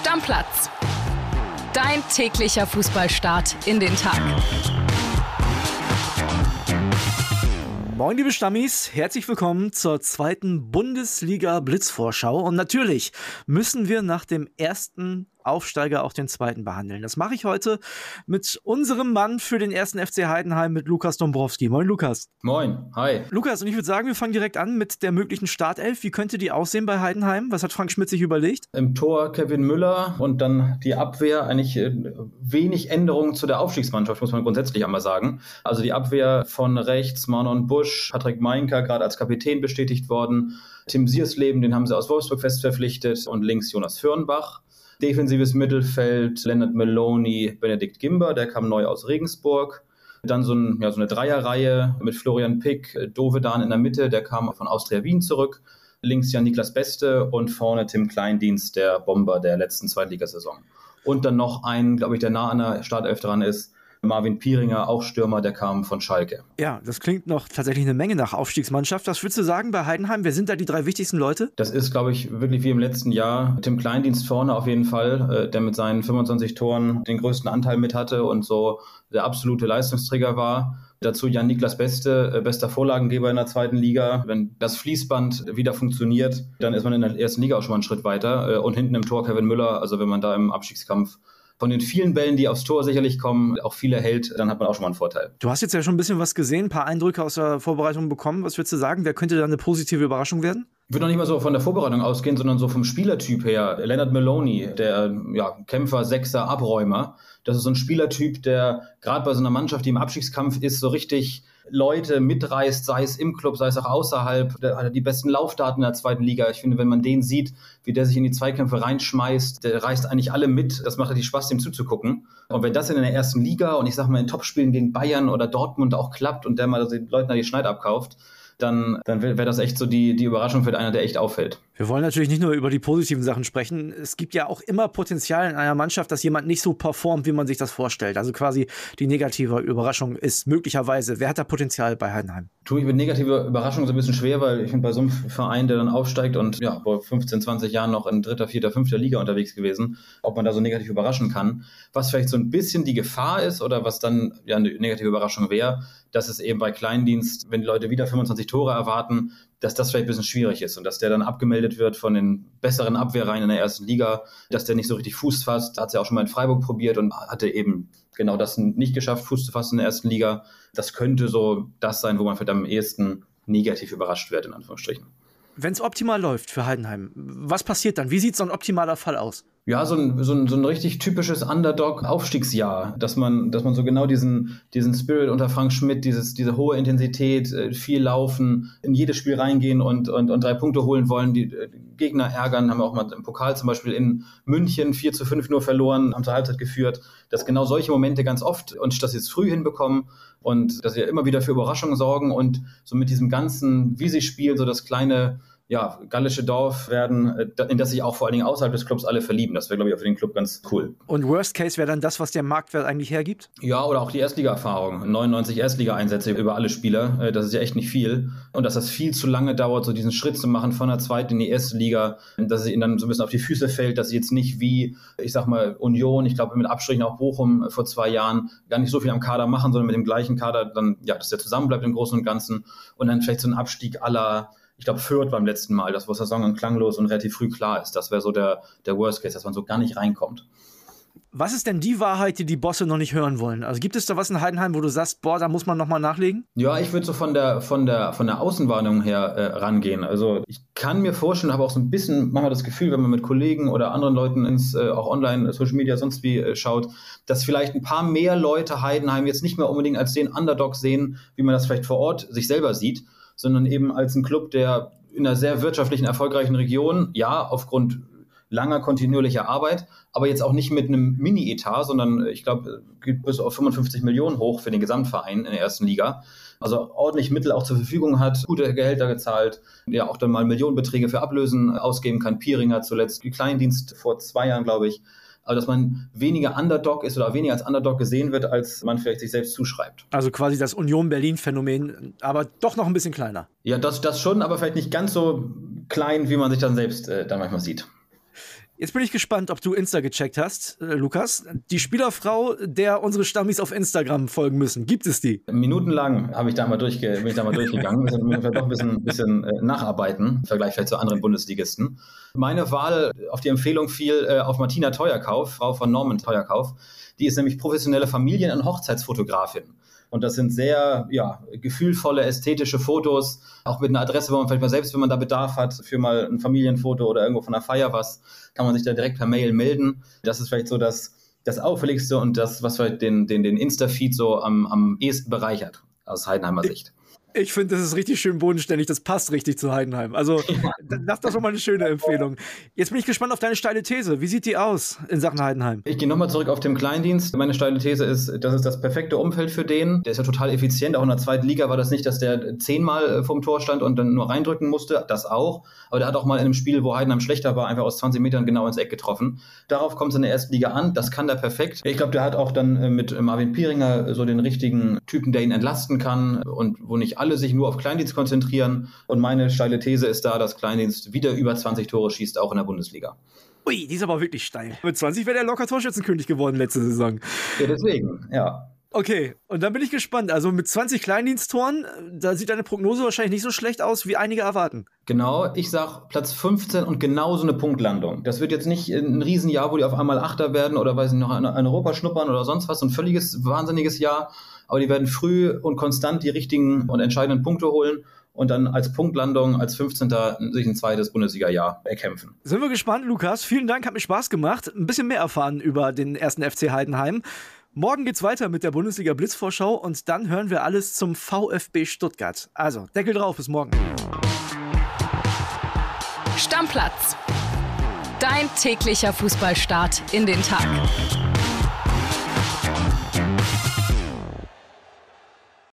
Stammplatz. Dein täglicher Fußballstart in den Tag. Moin, liebe Stammis, herzlich willkommen zur zweiten Bundesliga Blitzvorschau. Und natürlich müssen wir nach dem ersten Aufsteiger auch den zweiten behandeln. Das mache ich heute mit unserem Mann für den ersten FC Heidenheim, mit Lukas Dombrowski. Moin, Lukas. Moin, hi. Lukas, und ich würde sagen, wir fangen direkt an mit der möglichen Startelf. Wie könnte die aussehen bei Heidenheim? Was hat Frank Schmidt sich überlegt? Im Tor Kevin Müller und dann die Abwehr. Eigentlich äh, wenig Änderungen zu der Aufstiegsmannschaft, muss man grundsätzlich einmal sagen. Also die Abwehr von rechts, Manon Busch, Patrick Meinker, gerade als Kapitän bestätigt worden. Tim Siersleben, den haben sie aus Wolfsburg fest verpflichtet und links Jonas Fürnbach. Defensives Mittelfeld, Leonard Maloney, Benedikt Gimber, der kam neu aus Regensburg. Dann so, ein, ja, so eine Dreierreihe mit Florian Pick, Dovedan in der Mitte, der kam von Austria Wien zurück. Links ja Niklas Beste und vorne Tim Kleindienst, der Bomber der letzten Zweitligasaison. Und dann noch ein, glaube ich, der nah an der Startelf dran ist, Marvin Pieringer, auch Stürmer, der kam von Schalke. Ja, das klingt noch tatsächlich eine Menge nach Aufstiegsmannschaft. Was würdest du sagen bei Heidenheim? Wer sind da die drei wichtigsten Leute? Das ist, glaube ich, wirklich wie im letzten Jahr. Tim Kleindienst vorne auf jeden Fall, äh, der mit seinen 25 Toren den größten Anteil mit hatte und so der absolute Leistungsträger war. Dazu Jan-Niklas Beste, äh, bester Vorlagengeber in der zweiten Liga. Wenn das Fließband wieder funktioniert, dann ist man in der ersten Liga auch schon mal einen Schritt weiter. Äh, und hinten im Tor Kevin Müller, also wenn man da im Abstiegskampf von den vielen Bällen, die aufs Tor sicherlich kommen, auch viele hält, dann hat man auch schon mal einen Vorteil. Du hast jetzt ja schon ein bisschen was gesehen, ein paar Eindrücke aus der Vorbereitung bekommen. Was würdest du sagen? Wer könnte da eine positive Überraschung werden? Ich würde noch nicht mal so von der Vorbereitung ausgehen, sondern so vom Spielertyp her. Leonard Maloney, der ja, Kämpfer, Sechser, Abräumer. Das ist so ein Spielertyp, der gerade bei so einer Mannschaft, die im Abstiegskampf ist, so richtig Leute mitreißt, sei es im Club, sei es auch außerhalb. Der hat die besten Laufdaten in der zweiten Liga. Ich finde, wenn man den sieht, wie der sich in die Zweikämpfe reinschmeißt, der reißt eigentlich alle mit. Das macht richtig Spaß, dem zuzugucken. Und wenn das in der ersten Liga und ich sag mal in Topspielen gegen Bayern oder Dortmund auch klappt und der mal den Leuten die Schneid abkauft, dann, dann wäre das echt so die, die Überraschung für einer, der echt auffällt. Wir wollen natürlich nicht nur über die positiven Sachen sprechen. Es gibt ja auch immer Potenzial in einer Mannschaft, dass jemand nicht so performt, wie man sich das vorstellt. Also quasi die negative Überraschung ist möglicherweise, wer hat da Potenzial bei Heidenheim? Tue ich mit negativer Überraschung so ein bisschen schwer, weil ich bin bei so einem Verein, der dann aufsteigt und ja, vor 15, 20 Jahren noch in dritter, vierter, fünfter Liga unterwegs gewesen, ob man da so negativ überraschen kann. Was vielleicht so ein bisschen die Gefahr ist oder was dann ja eine negative Überraschung wäre, dass es eben bei Kleindienst, wenn die Leute wieder 25 Tore erwarten, dass das vielleicht ein bisschen schwierig ist und dass der dann abgemeldet wird von den besseren Abwehrreihen in der ersten Liga, dass der nicht so richtig Fuß fasst. Hat es ja auch schon mal in Freiburg probiert und hatte eben genau das nicht geschafft, Fuß zu fassen in der ersten Liga. Das könnte so das sein, wo man vielleicht am ehesten negativ überrascht wird, in Anführungsstrichen. Wenn es optimal läuft für Heidenheim, was passiert dann? Wie sieht so ein optimaler Fall aus? Ja, so ein, so ein, so ein richtig typisches Underdog-Aufstiegsjahr, dass man, dass man so genau diesen, diesen Spirit unter Frank Schmidt, dieses, diese hohe Intensität, äh, viel laufen, in jedes Spiel reingehen und, und, und drei Punkte holen wollen, die, äh, Gegner ärgern, haben wir auch mal im Pokal zum Beispiel in München 4 zu 5 nur verloren, haben zur Halbzeit geführt, dass genau solche Momente ganz oft und dass sie es früh hinbekommen und dass sie immer wieder für Überraschungen sorgen und so mit diesem ganzen, wie sie spielen, so das kleine ja, gallische Dorf werden, äh, in das sich auch vor allen Dingen außerhalb des Clubs alle verlieben. Das wäre, glaube ich, auch für den Club ganz cool. Und Worst Case wäre dann das, was der Marktwert eigentlich hergibt? Ja, oder auch die Erstliga-Erfahrung. 99 Erstliga-Einsätze über alle Spieler. Äh, das ist ja echt nicht viel. Und dass das viel zu lange dauert, so diesen Schritt zu machen von der zweiten in die erste Liga, dass es ihnen dann so ein bisschen auf die Füße fällt, dass sie jetzt nicht wie, ich sag mal, Union, ich glaube mit Abstrichen auch Bochum vor zwei Jahren, gar nicht so viel am Kader machen, sondern mit dem gleichen Kader dann, ja, dass der zusammenbleibt im Großen und Ganzen und dann vielleicht so ein Abstieg aller ich glaube, Fürth beim letzten Mal, das wo Saison klanglos und relativ früh klar ist. Das wäre so der, der Worst Case, dass man so gar nicht reinkommt. Was ist denn die Wahrheit, die die Bosse noch nicht hören wollen? Also gibt es da was in Heidenheim, wo du sagst, boah, da muss man nochmal nachlegen? Ja, ich würde so von der, von, der, von der Außenwarnung her äh, rangehen. Also ich kann mir vorstellen, habe auch so ein bisschen manchmal das Gefühl, wenn man mit Kollegen oder anderen Leuten ins äh, auch online, Social Media, sonst wie äh, schaut, dass vielleicht ein paar mehr Leute Heidenheim jetzt nicht mehr unbedingt als den Underdog sehen, wie man das vielleicht vor Ort sich selber sieht, sondern eben als ein Club, der in einer sehr wirtschaftlichen, erfolgreichen Region, ja, aufgrund langer kontinuierlicher Arbeit, aber jetzt auch nicht mit einem Mini-Etat, sondern ich glaube, geht bis auf 55 Millionen hoch für den Gesamtverein in der ersten Liga. Also ordentlich Mittel auch zur Verfügung hat, gute Gehälter gezahlt, ja auch dann mal Millionenbeträge für Ablösen ausgeben kann. Pieringer zuletzt, die Kleindienst vor zwei Jahren, glaube ich aber dass man weniger Underdog ist oder weniger als Underdog gesehen wird, als man vielleicht sich selbst zuschreibt. Also quasi das Union Berlin-Phänomen, aber doch noch ein bisschen kleiner. Ja, das, das schon, aber vielleicht nicht ganz so klein, wie man sich dann selbst äh, dann manchmal sieht. Jetzt bin ich gespannt, ob du Insta gecheckt hast, äh, Lukas. Die Spielerfrau, der unsere Stammis auf Instagram folgen müssen, gibt es die? Minutenlang ich da mal durchge bin ich da mal durchgegangen. Wir müssen vielleicht doch ein bisschen, bisschen äh, nacharbeiten, im Vergleich vielleicht zu anderen Bundesligisten. Meine Wahl auf die Empfehlung fiel äh, auf Martina Teuerkauf, Frau von Norman Teuerkauf. Die ist nämlich professionelle Familien- und Hochzeitsfotografin. Und das sind sehr ja, gefühlvolle, ästhetische Fotos, auch mit einer Adresse, wo man vielleicht mal selbst, wenn man da Bedarf hat, für mal ein Familienfoto oder irgendwo von einer Feier was, kann man sich da direkt per Mail melden. Das ist vielleicht so das, das Auffälligste und das, was vielleicht den, den, den Insta-Feed so am, am ehesten bereichert, aus Heidenheimer Sicht. Ich finde, das ist richtig schön bodenständig. Das passt richtig zu Heidenheim. Also, das, das war mal eine schöne Empfehlung. Jetzt bin ich gespannt auf deine steile These. Wie sieht die aus in Sachen Heidenheim? Ich gehe nochmal zurück auf den Kleindienst. Meine steile These ist, das ist das perfekte Umfeld für den. Der ist ja total effizient. Auch in der zweiten Liga war das nicht, dass der zehnmal äh, vom Tor stand und dann nur reindrücken musste. Das auch. Aber der hat auch mal in einem Spiel, wo Heidenheim schlechter war, einfach aus 20 Metern genau ins Eck getroffen. Darauf kommt es in der ersten Liga an. Das kann der perfekt. Ich glaube, der hat auch dann äh, mit Marvin Pieringer so den richtigen Typen, der ihn entlasten kann und wo nicht alle sich nur auf Kleindienst konzentrieren. Und meine steile These ist da, dass Kleindienst wieder über 20 Tore schießt, auch in der Bundesliga. Ui, die ist aber wirklich steil. Mit 20 wäre der locker Torschützenkönig geworden letzte Saison. Ja, deswegen, ja. Okay, und dann bin ich gespannt. Also mit 20 Kleindiensttoren, da sieht deine Prognose wahrscheinlich nicht so schlecht aus, wie einige erwarten. Genau, ich sag Platz 15 und genau so eine Punktlandung. Das wird jetzt nicht ein Riesenjahr, wo die auf einmal Achter werden oder weiß ich noch in Europa schnuppern oder sonst was, ein völliges wahnsinniges Jahr. Aber die werden früh und konstant die richtigen und entscheidenden Punkte holen und dann als Punktlandung, als 15. sich ein zweites Bundesliga-Jahr erkämpfen. Sind wir gespannt, Lukas. Vielen Dank, hat mir Spaß gemacht. Ein bisschen mehr erfahren über den ersten FC Heidenheim. Morgen geht's weiter mit der Bundesliga Blitzvorschau und dann hören wir alles zum VfB Stuttgart. Also, Deckel drauf, bis morgen. Stammplatz. Dein täglicher Fußballstart in den Tag.